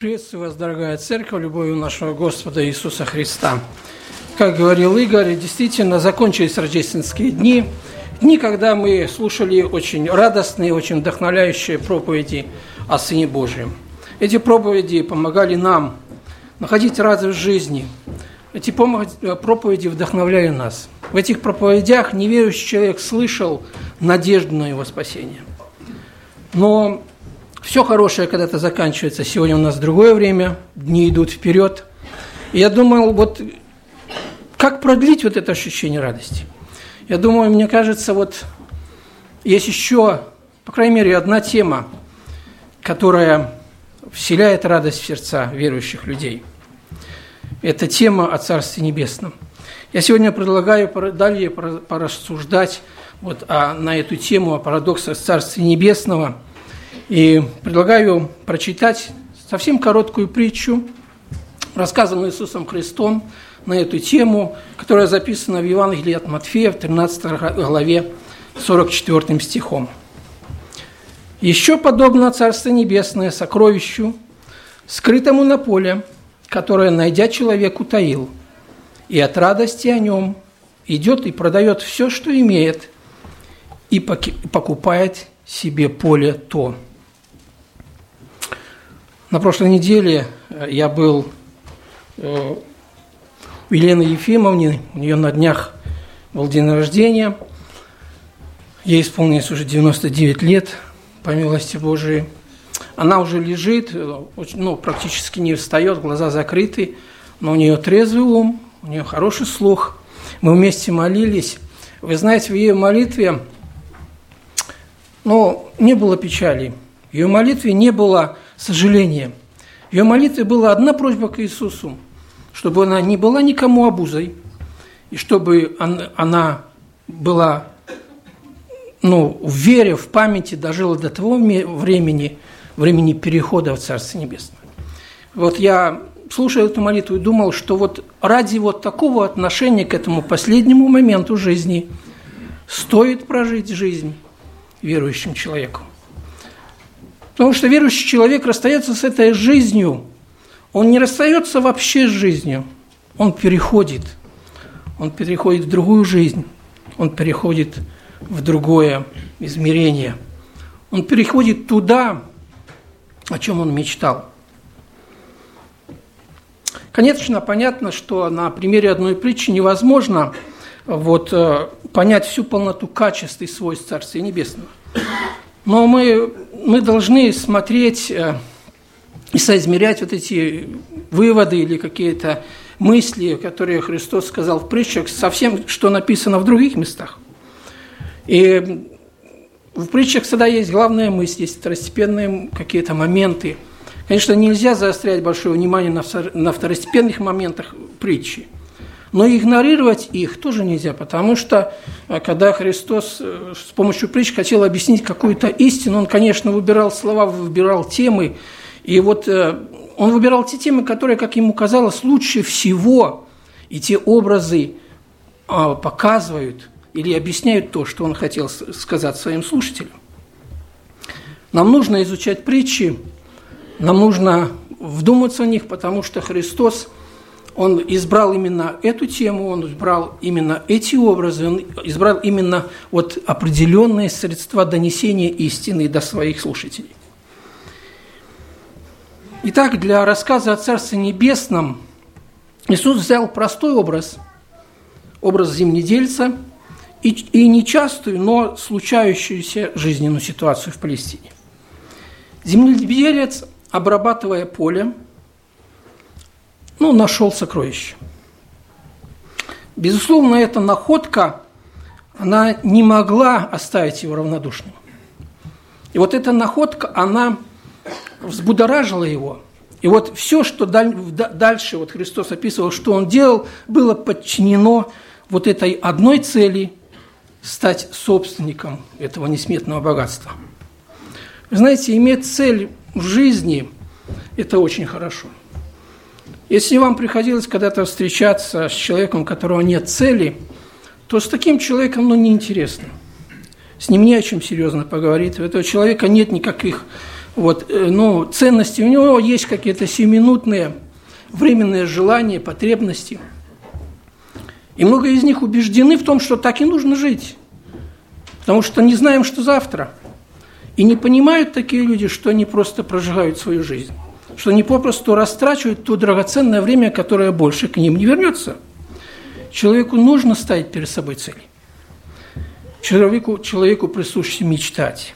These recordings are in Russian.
Приветствую вас, дорогая церковь, любовью нашего Господа Иисуса Христа. Как говорил Игорь, действительно закончились рождественские дни, дни, когда мы слушали очень радостные, очень вдохновляющие проповеди о Сыне Божьем. Эти проповеди помогали нам находить радость в жизни. Эти проповеди вдохновляли нас. В этих проповедях неверующий человек слышал надежду на его спасение. Но все хорошее когда-то заканчивается. Сегодня у нас другое время, дни идут вперед. И я думал, вот как продлить вот это ощущение радости? Я думаю, мне кажется, вот есть еще, по крайней мере, одна тема, которая вселяет радость в сердца верующих людей. Это тема о Царстве Небесном. Я сегодня предлагаю далее порассуждать вот, а, на эту тему о парадоксах Царствия Небесного – и предлагаю прочитать совсем короткую притчу, рассказанную Иисусом Христом на эту тему, которая записана в Евангелии от Матфея в 13 главе 44 стихом. «Еще подобно Царство Небесное сокровищу, скрытому на поле, которое, найдя человек, утаил, и от радости о нем идет и продает все, что имеет, и покупает себе поле то». На прошлой неделе э, я был э, у Елены Ефимовны, у нее на днях был день рождения. Ей исполнилось уже 99 лет, по милости Божией. Она уже лежит, э, ну, практически не встает, глаза закрыты, но у нее трезвый ум, у нее хороший слух. Мы вместе молились. Вы знаете, в ее молитве ну, не было печали. В ее молитве не было сожаление. В ее молитве была одна просьба к Иисусу, чтобы она не была никому обузой, и чтобы она была ну, в вере, в памяти дожила до того времени, времени перехода в Царство Небесное. Вот я слушая эту молитву и думал, что вот ради вот такого отношения к этому последнему моменту жизни стоит прожить жизнь верующим человеку. Потому что верующий человек расстается с этой жизнью. Он не расстается вообще с жизнью. Он переходит. Он переходит в другую жизнь. Он переходит в другое измерение. Он переходит туда, о чем он мечтал. Конечно, понятно, что на примере одной притчи невозможно вот, э, понять всю полноту качеств и свойств Царствия Небесного. Но мы, мы должны смотреть э, и соизмерять вот эти выводы или какие-то мысли, которые Христос сказал в притчах, со всем, что написано в других местах. И в притчах всегда есть главная мысль, есть второстепенные какие-то моменты. Конечно, нельзя заострять большое внимание на второстепенных моментах притчи – но игнорировать их тоже нельзя, потому что э, когда Христос э, с помощью притч хотел объяснить какую-то истину, он, конечно, выбирал слова, выбирал темы, и вот э, он выбирал те темы, которые, как ему казалось, лучше всего, и те образы а, показывают или объясняют то, что он хотел сказать своим слушателям. Нам нужно изучать притчи, нам нужно вдуматься в них, потому что Христос – он избрал именно эту тему, он избрал именно эти образы, он избрал именно вот определенные средства донесения истины до своих слушателей. Итак, для рассказа о Царстве Небесном Иисус взял простой образ, образ земледельца и, и нечастую, но случающуюся жизненную ситуацию в Палестине. Земледелец, обрабатывая поле, ну, нашел сокровище. Безусловно, эта находка, она не могла оставить его равнодушным. И вот эта находка, она взбудоражила его. И вот все, что дальше вот Христос описывал, что он делал, было подчинено вот этой одной цели – стать собственником этого несметного богатства. Вы знаете, иметь цель в жизни – это очень хорошо – если вам приходилось когда-то встречаться с человеком, у которого нет цели, то с таким человеком ну, неинтересно. С ним не о чем серьезно поговорить. У этого человека нет никаких вот, э, ну, ценности, у него есть какие-то сиюминутные временные желания, потребности. И много из них убеждены в том, что так и нужно жить. Потому что не знаем, что завтра. И не понимают такие люди, что они просто прожигают свою жизнь. Что они попросту растрачивают то драгоценное время, которое больше к ним не вернется. Человеку нужно ставить перед собой цели. Человеку, человеку присуще мечтать.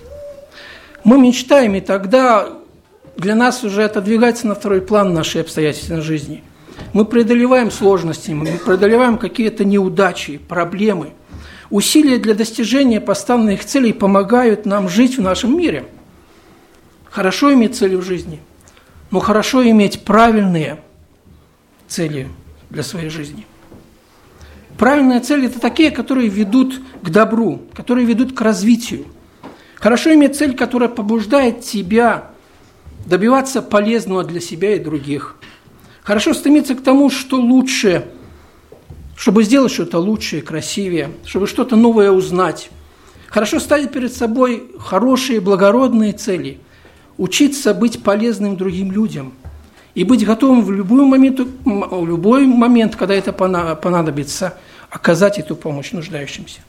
Мы мечтаем, и тогда для нас уже отодвигается на второй план нашей обстоятельной жизни. Мы преодолеваем сложности, мы преодолеваем какие-то неудачи, проблемы. Усилия для достижения поставленных целей помогают нам жить в нашем мире. Хорошо иметь цели в жизни, но хорошо иметь правильные цели для своей жизни. Правильные цели – это такие, которые ведут к добру, которые ведут к развитию – Хорошо иметь цель, которая побуждает тебя добиваться полезного для себя и других. Хорошо стремиться к тому, что лучше, чтобы сделать что-то лучшее, красивее, чтобы что-то новое узнать. Хорошо ставить перед собой хорошие, благородные цели, учиться быть полезным другим людям и быть готовым в любой момент, в любой момент когда это понадобится, оказать эту помощь нуждающимся.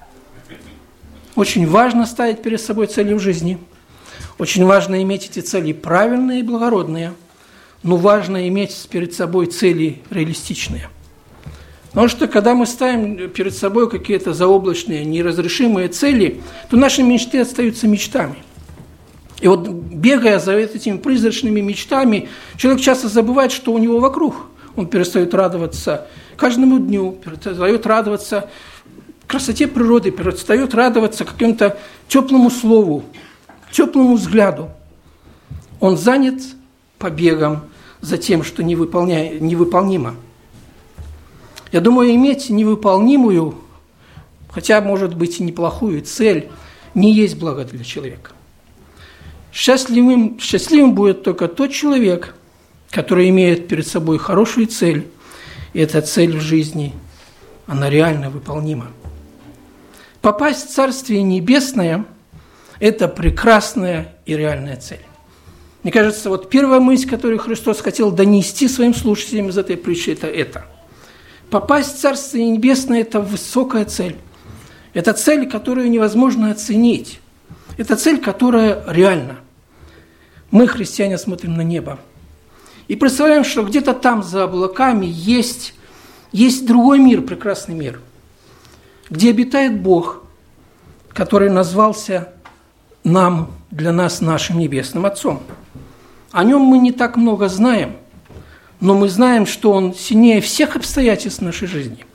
Очень важно ставить перед собой цели в жизни. Очень важно иметь эти цели правильные и благородные. Но важно иметь перед собой цели реалистичные. Потому что когда мы ставим перед собой какие-то заоблачные, неразрешимые цели, то наши мечты остаются мечтами. И вот бегая за этими призрачными мечтами, человек часто забывает, что у него вокруг. Он перестает радоваться каждому дню, перестает радоваться красоте природы, перестает радоваться какому-то теплому слову, теплому взгляду. Он занят побегом за тем, что невыполня... невыполнимо. Я думаю, иметь невыполнимую, хотя, может быть, и неплохую цель, не есть благо для человека. Счастливым, счастливым будет только тот человек, который имеет перед собой хорошую цель, и эта цель в жизни, она реально выполнима. Попасть в Царствие Небесное – это прекрасная и реальная цель. Мне кажется, вот первая мысль, которую Христос хотел донести своим слушателям из этой притчи, это это. Попасть в Царствие Небесное – это высокая цель. Это цель, которую невозможно оценить. Это цель, которая реальна. Мы, христиане, смотрим на небо. И представляем, что где-то там, за облаками, есть, есть другой мир, прекрасный мир – где обитает Бог, который назвался нам, для нас, нашим Небесным Отцом. О нем мы не так много знаем, но мы знаем, что он сильнее всех обстоятельств нашей жизни.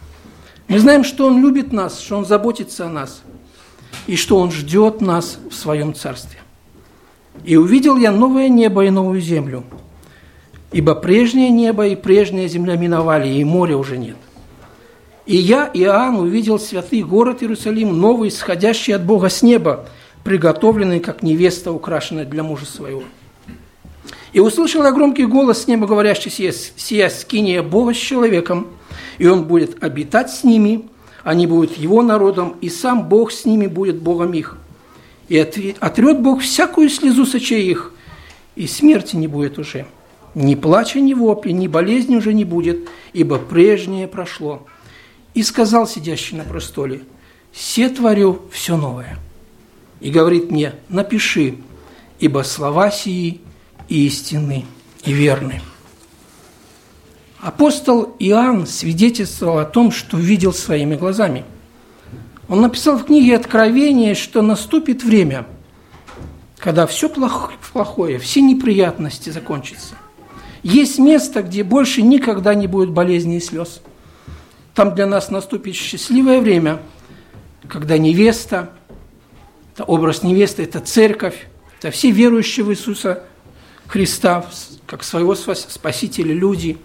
Мы знаем, что он любит нас, что он заботится о нас, и что он ждет нас в своем Царстве. «И увидел я новое небо и новую землю, ибо прежнее небо и прежняя земля миновали, и моря уже нет. И я, Иоанн, увидел святый город Иерусалим, новый, исходящий от Бога с неба, приготовленный, как невеста, украшенная для мужа своего. И услышал я громкий голос с неба, говорящий, сия, сия скиния Бога с человеком, и он будет обитать с ними, они будут его народом, и сам Бог с ними будет Богом их. И отрет Бог всякую слезу сочей их, и смерти не будет уже. Ни плача, ни вопли, ни болезни уже не будет, ибо прежнее прошло. И сказал сидящий на престоле, «Се творю все новое». И говорит мне, напиши, ибо слова сии истинны и верны. Апостол Иоанн свидетельствовал о том, что видел своими глазами. Он написал в книге Откровения, что наступит время, когда все плохое, все неприятности закончатся. Есть место, где больше никогда не будет болезни и слез – там для нас наступит счастливое время, когда невеста, это образ невесты, это церковь, это все верующие в Иисуса Христа, как своего Спасителя люди.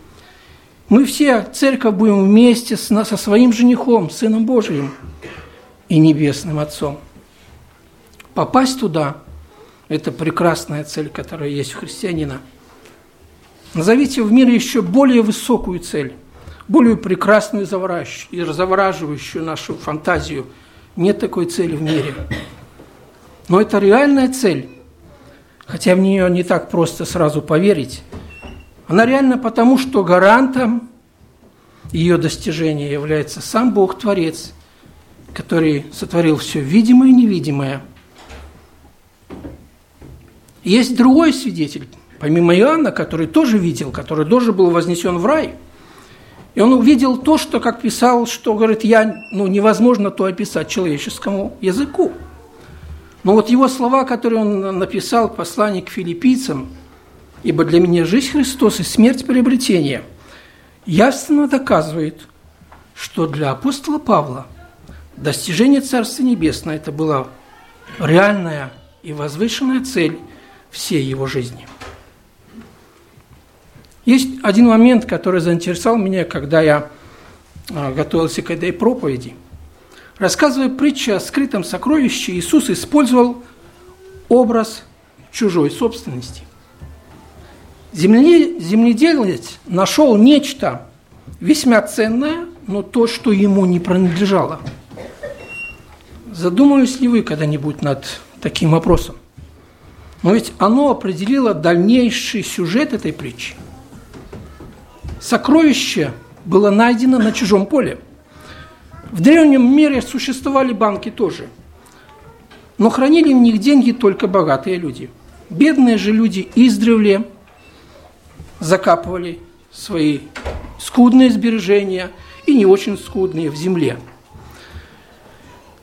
Мы все, церковь, будем вместе со своим женихом, Сыном Божиим и Небесным Отцом. Попасть туда – это прекрасная цель, которая есть у христианина. Назовите в мире еще более высокую цель более прекрасную и завораживающую нашу фантазию. Нет такой цели в мире. Но это реальная цель. хотя в нее не так просто сразу поверить. Она реально потому, что гарантом ее достижения является сам Бог-творец, который сотворил все видимое и невидимое. Есть другой свидетель, помимо Иоанна, который тоже видел, который тоже был вознесен в рай. И он увидел то, что, как писал, что, говорит, я, ну, невозможно то описать человеческому языку. Но вот его слова, которые он написал в к филиппийцам, «Ибо для меня жизнь Христос и смерть приобретение», ясно доказывает, что для апостола Павла достижение Царства Небесного – это была реальная и возвышенная цель всей его жизни. Есть один момент, который заинтересовал меня, когда я а, готовился к этой проповеди – Рассказывая притчу о скрытом сокровище, Иисус использовал образ чужой собственности. Земледелец нашел нечто весьма ценное, но то, что ему не принадлежало. Задумались ли вы когда-нибудь над таким вопросом? Но ведь оно определило дальнейший сюжет этой притчи. Сокровище было найдено на чужом поле – в древнем мире существовали банки тоже, но хранили в них деньги только богатые люди. Бедные же люди издревле закапывали свои скудные сбережения и не очень скудные в земле.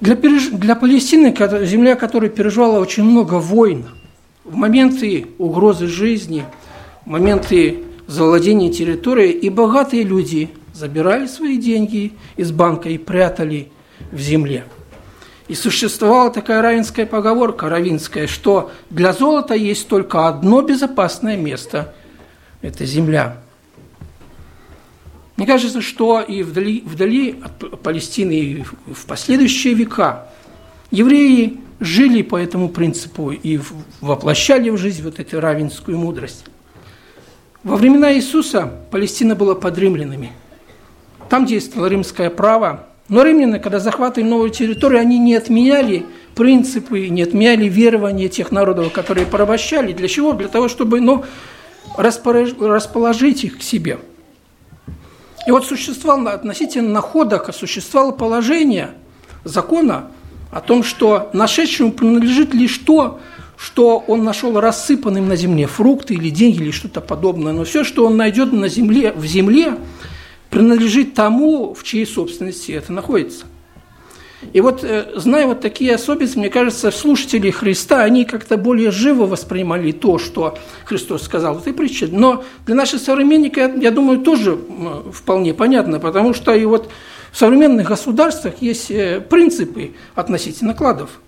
Для, переж... для Палестины, земля которая переживала очень много войн, в моменты угрозы жизни, в моменты завладения территорией, и богатые люди забирали свои деньги из банка и прятали в земле. И существовала такая равинская поговорка, равинская, что для золота есть только одно безопасное место – это земля. Мне кажется, что и вдали, вдали от Палестины, и в последующие века евреи жили по этому принципу и воплощали в жизнь вот эту равенскую мудрость. Во времена Иисуса Палестина была под римлянами – там действовало римское право. Но римляне, когда захватывали новую территорию, они не отменяли принципы, не отменяли верования тех народов, которые порабощали. Для чего? Для того, чтобы ну, расположить их к себе. И вот существовало относительно находок, существовало положение закона о том, что нашедшему принадлежит лишь то, что он нашел рассыпанным на земле, фрукты или деньги или что-то подобное. Но все, что он найдет на земле, в земле, принадлежит тому, в чьей собственности это находится. И вот, э, зная вот такие особенности, мне кажется, слушатели Христа, они как-то более живо воспринимали то, что Христос сказал в этой притче. Но для наших современников, я думаю, тоже вполне понятно, потому что и вот в современных государствах есть э, принципы относительно кладов.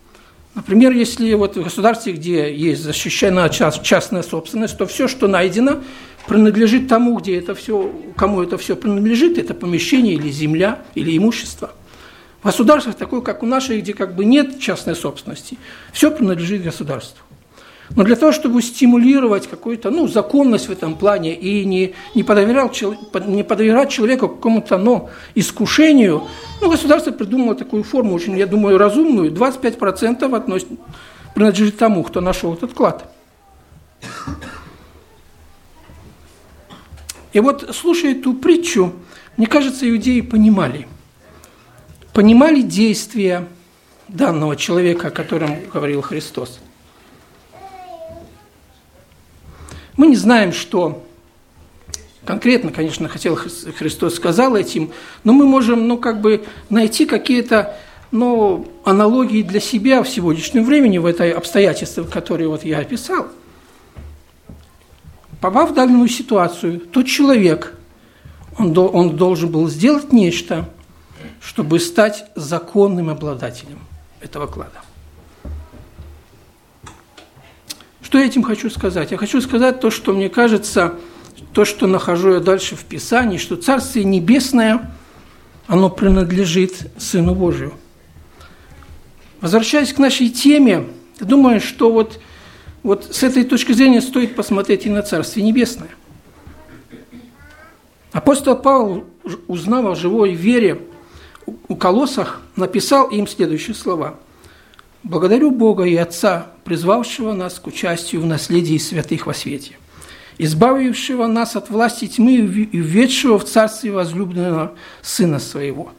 Например, если вот в государстве, где есть защищена частная собственность, то все, что найдено, принадлежит тому, где это все, кому это все принадлежит, это помещение или земля, или имущество. В государствах такое, как у нашей, где как бы нет частной собственности, все принадлежит государству. Но для того, чтобы стимулировать какую-то ну, законность в этом плане и не, не, подоверять, не подоверять человеку какому-то ну, искушению, ну, государство придумало такую форму, очень, я думаю, разумную. 25% относит, принадлежит тому, кто нашел этот клад. И вот, слушая эту притчу, мне кажется, иудеи понимали. Понимали действия данного человека, о котором говорил Христос. Мы не знаем, что конкретно, конечно, хотел Христос сказал этим, но мы можем, ну, как бы найти какие-то ну, аналогии для себя в сегодняшнем времени, в этой обстоятельстве, которые вот я описал – попав в данную ситуацию, тот человек, он, он должен был сделать нечто, чтобы стать законным обладателем этого клада. Что я этим хочу сказать? Я хочу сказать то, что мне кажется, то, что нахожу я дальше в Писании, что Царствие Небесное, оно принадлежит Сыну Божию. Возвращаясь к нашей теме, я думаю, что вот – вот с этой точки зрения стоит посмотреть и на Царствие Небесное. Апостол Павел, узнав о живой вере у колоссах, написал им следующие слова. Благодарю Бога и Отца, призвавшего нас к участию в наследии святых во свете, избавившего нас от власти тьмы и введшего в царстве возлюбленного Сына Своего.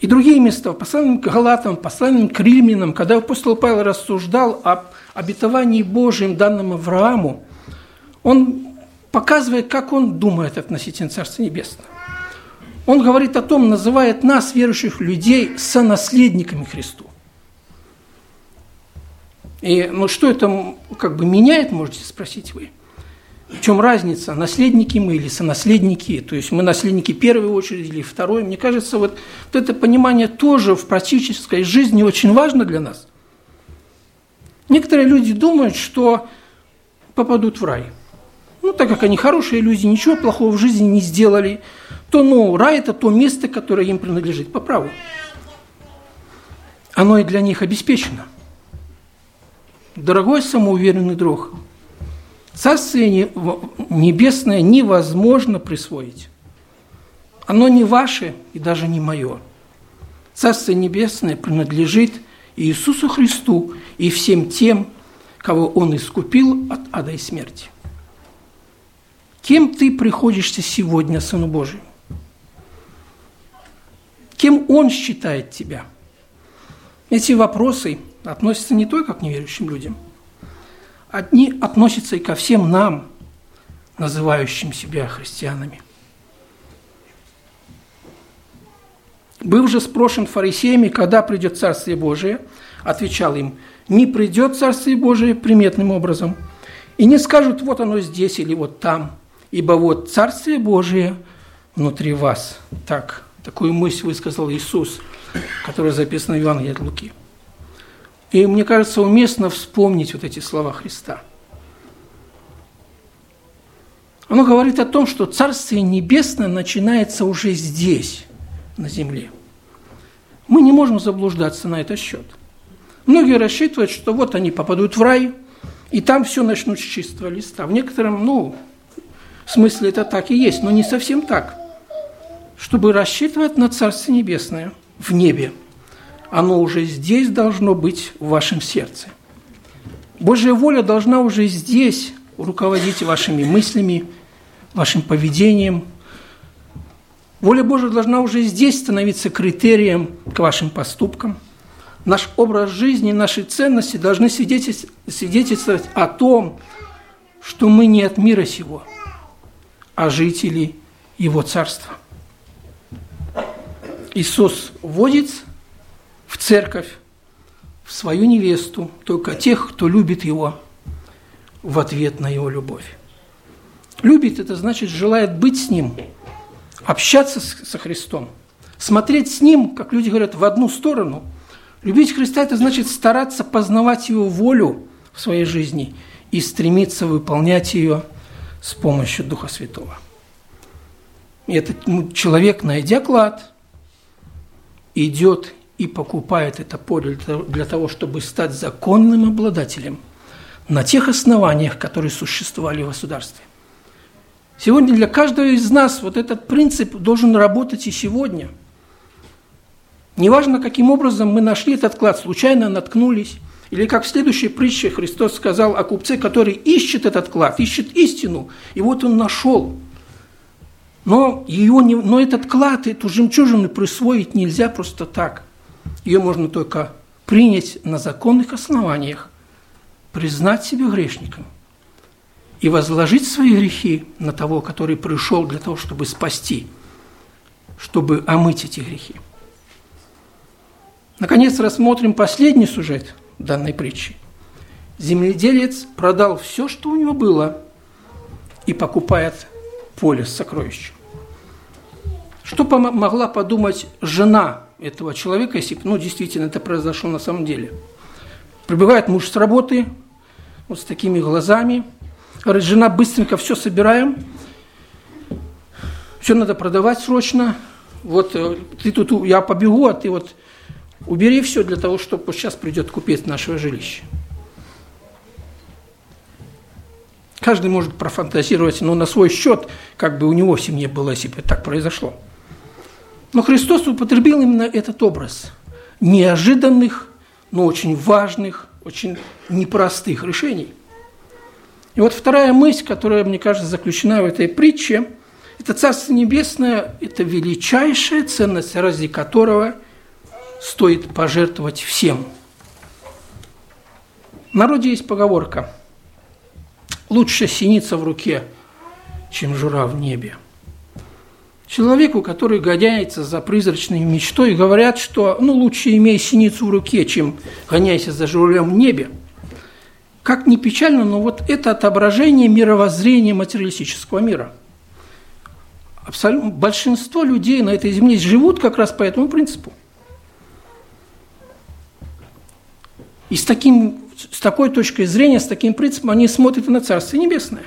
И другие места, посланным к Галатам, посланным к Римлянам, когда апостол Павел рассуждал об обетовании Божьем, данном Аврааму, он показывает, как он думает относительно Царства Небесного. Он говорит о том, называет нас, верующих людей, сонаследниками Христу. И ну, что это как бы меняет, можете спросить вы. В чем разница, наследники мы или сонаследники? То есть мы наследники первой очереди или второй? Мне кажется, вот, вот это понимание тоже в практической жизни очень важно для нас. Некоторые люди думают, что попадут в рай. Ну, так как они хорошие люди, ничего плохого в жизни не сделали – то ну, рай – это то место, которое им принадлежит по праву. Оно и для них обеспечено. Дорогой самоуверенный друг, Царствие Небесное невозможно присвоить. Оно не ваше и даже не мое. Царствие Небесное принадлежит Иисусу Христу и всем тем, кого Он искупил от ада и смерти. Кем ты приходишься сегодня, Сыну Божию? Кем Он считает тебя? Эти вопросы относятся не только к неверующим людям. Одни относятся и ко всем нам, называющим себя христианами. Был же спрошен фарисеями, когда придет Царствие Божие, отвечал им, не придет Царствие Божие приметным образом, и не скажут, вот оно здесь или вот там, ибо вот Царствие Божие внутри вас. Так Такую мысль высказал Иисус, которая записана в Евангелии от Луки. И мне кажется, уместно вспомнить вот эти слова Христа. Оно говорит о том, что Царствие Небесное начинается уже здесь, на земле. Мы не можем заблуждаться на этот счет. Многие рассчитывают, что вот они попадут в рай, и там все начнут с чистого листа. В некотором, ну, смысле это так и есть, но не совсем так чтобы рассчитывать на Царствие Небесное в небе. Оно уже здесь должно быть в вашем сердце. Божья воля должна уже здесь руководить вашими мыслями, вашим поведением. Воля Божья должна уже здесь становиться критерием к вашим поступкам. Наш образ жизни, наши ценности должны свидетельствовать о том, что мы не от мира сего, а жители Его Царства. Иисус вводит в церковь, в свою невесту, только тех, кто любит Его в ответ на Его любовь. Любит – это значит, желает быть с Ним, общаться со Христом, смотреть с Ним, как люди говорят, в одну сторону. Любить Христа – это значит стараться познавать Его волю в своей жизни и стремиться выполнять ее с помощью Духа Святого. И этот человек, найдя клад, идет и покупает это поле для того, чтобы стать законным обладателем на тех основаниях, которые существовали в государстве. Сегодня для каждого из нас вот этот принцип должен работать и сегодня. Неважно, каким образом мы нашли этот клад, случайно наткнулись, или как в следующей притче Христос сказал о купце, который ищет этот клад, ищет истину, и вот он нашел – но, ее не, но этот клад, эту жемчужину присвоить нельзя просто так. Ее можно только принять на законных основаниях, признать себя грешником и возложить свои грехи на того, который пришел для того, чтобы спасти, чтобы омыть эти грехи. Наконец, рассмотрим последний сюжет данной притчи. Земледелец продал все, что у него было, и покупает поле с сокровищем. Что могла подумать жена этого человека, если ну, действительно это произошло на самом деле? Прибывает муж с работы, вот с такими глазами, говорит, жена, быстренько все собираем, все надо продавать срочно, вот э, ты тут, я побегу, а ты вот убери все для того, чтобы сейчас придет купец нашего жилища. Каждый может профантазировать, но на свой счет, как бы у него в семье было, если бы так произошло. Но Христос употребил именно этот образ. неожиданных, но очень важных, очень непростых решений. И вот вторая мысль, которая, мне кажется, заключена в этой притче, это Царство Небесное, это величайшая ценность, ради которого стоит пожертвовать всем. В народе есть поговорка «Лучше синица в руке, чем жура в небе». Человеку, который гоняется за призрачной мечтой, говорят, что ну, лучше имей синицу в руке, чем гоняйся за журавлем в небе. Как ни печально, но вот это отображение мировоззрения материалистического мира. Абсолютно, большинство людей на этой земле живут как раз по этому принципу. И с, таким, с такой точкой зрения, с таким принципом они смотрят на Царство Небесное.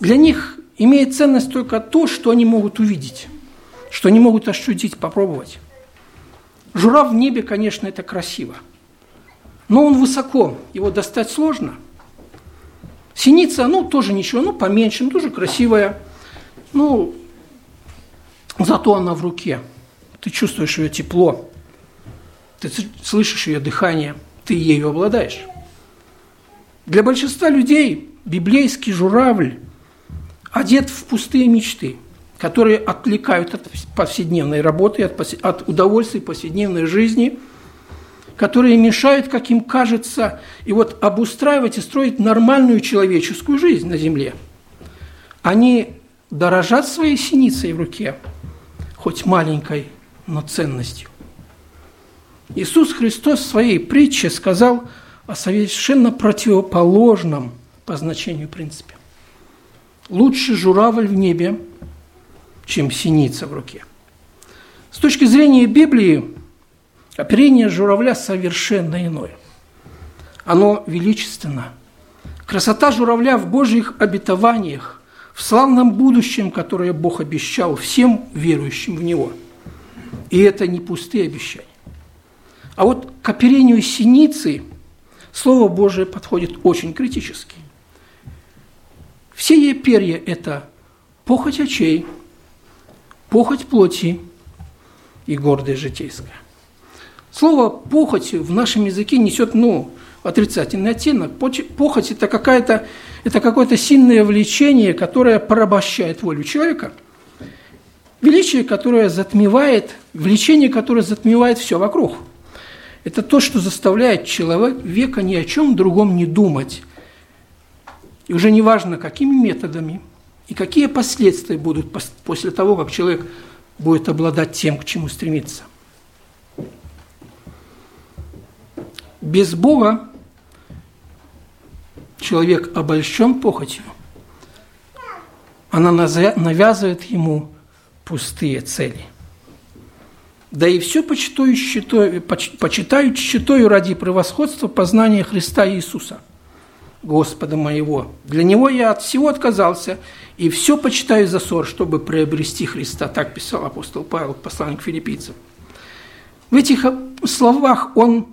Для них имеет ценность только то, что они могут увидеть, что они могут ощутить, попробовать. Журавль в небе, конечно, это красиво, но он высоко, его достать сложно. Синица, ну, тоже ничего, ну, поменьше, ну, тоже красивая, ну, зато она в руке. Ты чувствуешь ее тепло, ты слышишь ее дыхание, ты ею обладаешь. Для большинства людей библейский журавль одет в пустые мечты, которые отвлекают от повседневной работы, от, от удовольствий повседневной жизни, которые мешают, как им кажется, и вот обустраивать и строить нормальную человеческую жизнь на земле. Они дорожат своей синицей в руке, хоть маленькой, но ценностью. Иисус Христос в своей притче сказал о совершенно противоположном по значению принципе лучше журавль в небе, чем синица в руке. С точки зрения Библии, оперение журавля совершенно иное. Оно величественно. Красота журавля в Божьих обетованиях, в славном будущем, которое Бог обещал всем верующим в Него. И это не пустые обещания. А вот к оперению синицы Слово Божие подходит очень критически. Все ее перья – это похоть очей, похоть плоти и гордость житейская. Слово «похоть» в нашем языке несет, ну, отрицательный оттенок. Похоть – это, какая-то, это какое-то сильное влечение, которое порабощает волю человека. Величие, которое затмевает, влечение, которое затмевает все вокруг. Это то, что заставляет человека ни о чем другом не думать, и уже не важно, какими методами и какие последствия будут после того, как человек будет обладать тем, к чему стремится. Без Бога человек обольщен похотью. Она навязывает ему пустые цели. Да и все почитают считаю, почитают считаю ради превосходства познания Христа Иисуса – Господа моего. Для Него я от всего отказался и все почитаю за ссор, чтобы приобрести Христа. Так писал апостол Павел, посланник филиппийцев. В этих словах он,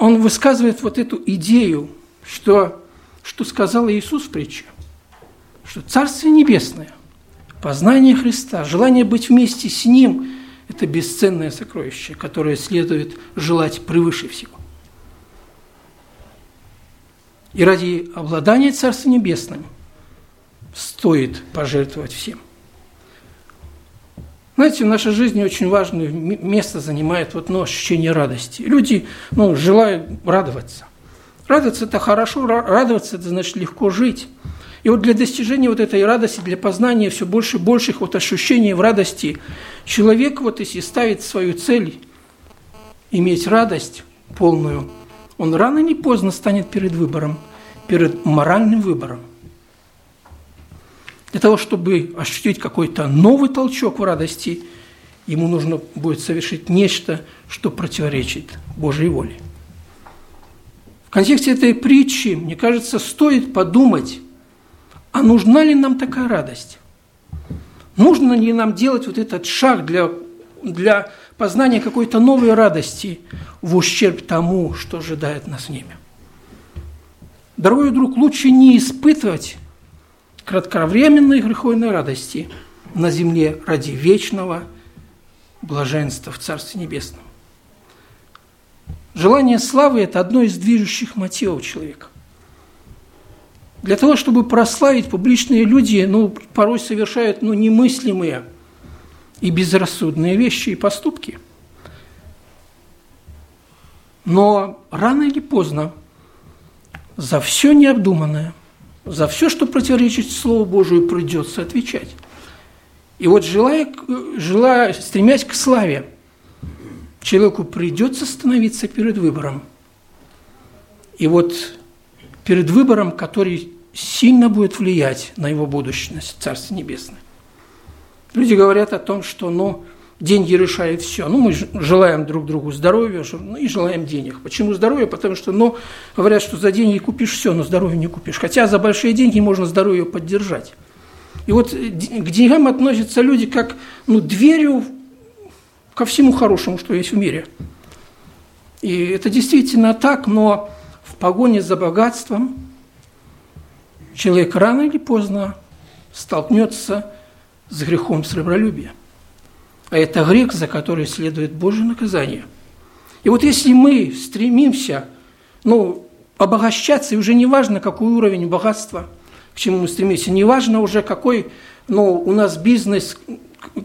он высказывает вот эту идею, что, что сказал Иисус в притче, что Царствие Небесное, познание Христа, желание быть вместе с Ним – это бесценное сокровище, которое следует желать превыше всего. И ради обладания Царством Небесным стоит пожертвовать всем. Знаете, в нашей жизни очень важное место занимает вот, ну, ощущение радости. Люди ну, желают радоваться. Радоваться – это хорошо, радоваться – это значит легко жить. И вот для достижения вот этой радости, для познания все больше и больших вот ощущений в радости, человек вот если ставит свою цель иметь радость полную – он рано или поздно станет перед выбором, перед моральным выбором. Для того, чтобы ощутить какой-то новый толчок в радости, ему нужно будет совершить нечто, что противоречит Божьей воле. В контексте этой притчи, мне кажется, стоит подумать, а нужна ли нам такая радость? Нужно ли нам делать вот этот шаг для, для познания какой-то новой радости в ущерб тому, что ожидает нас в небе. Дорогой друг, лучше не испытывать кратковременной греховной радости на земле ради вечного блаженства в Царстве Небесном. Желание славы – это одно из движущих мотивов человека. Для того, чтобы прославить, публичные люди ну, порой совершают ну, немыслимые и безрассудные вещи и поступки. Но рано или поздно за все необдуманное, за все, что противоречит Слову Божию, придется отвечать. И вот желая, желая, стремясь к славе, человеку придется становиться перед выбором. И вот перед выбором, который сильно будет влиять на его будущность в Царстве Небесное. Люди говорят о том, что ну, деньги решают все. Ну, мы желаем друг другу здоровья ну, и желаем денег. Почему здоровья? Потому что, ну, говорят, что за деньги купишь все, но здоровье не купишь. Хотя за большие деньги можно здоровье поддержать. И вот к деньгам относятся люди как ну, дверью ко всему хорошему, что есть в мире. И это действительно так, но погоне за богатством человек рано или поздно столкнется с грехом сребролюбия. А это грех, за который следует Божье наказание. И вот если мы стремимся, ну, обогащаться, и уже не важно, какой уровень богатства, к чему мы стремимся, не важно уже, какой ну, у нас бизнес,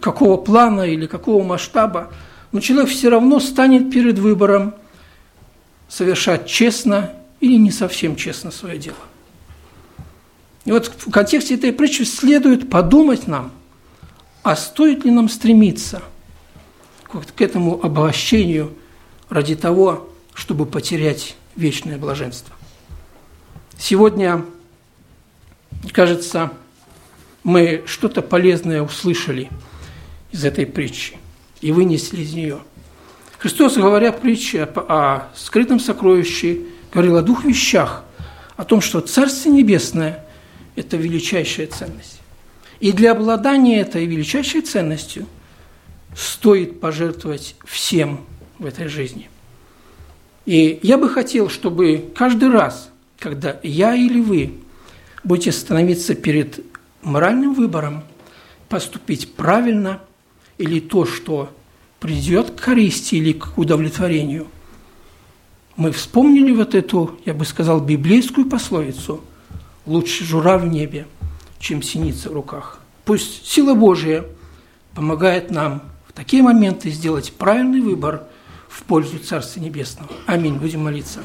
какого плана или какого масштаба, но человек все равно станет перед выбором совершать честно или не совсем честно свое дело. И вот в контексте этой притчи следует подумать нам, а стоит ли нам стремиться к этому обогащению ради того, чтобы потерять вечное блаженство. Сегодня, кажется, мы что-то полезное услышали из этой притчи и вынесли из нее. Христос, говоря притчи о скрытом сокровище, говорил о двух вещах, о том, что Царствие Небесное – это величайшая ценность. И для обладания этой величайшей ценностью стоит пожертвовать всем в этой жизни. И я бы хотел, чтобы каждый раз, когда я или вы будете становиться перед моральным выбором поступить правильно или то, что придет к корысти или к удовлетворению. Мы вспомнили вот эту, я бы сказал, библейскую пословицу «Лучше жура в небе, чем синица в руках». Пусть сила Божия помогает нам в такие моменты сделать правильный выбор в пользу Царства Небесного. Аминь. Будем молиться.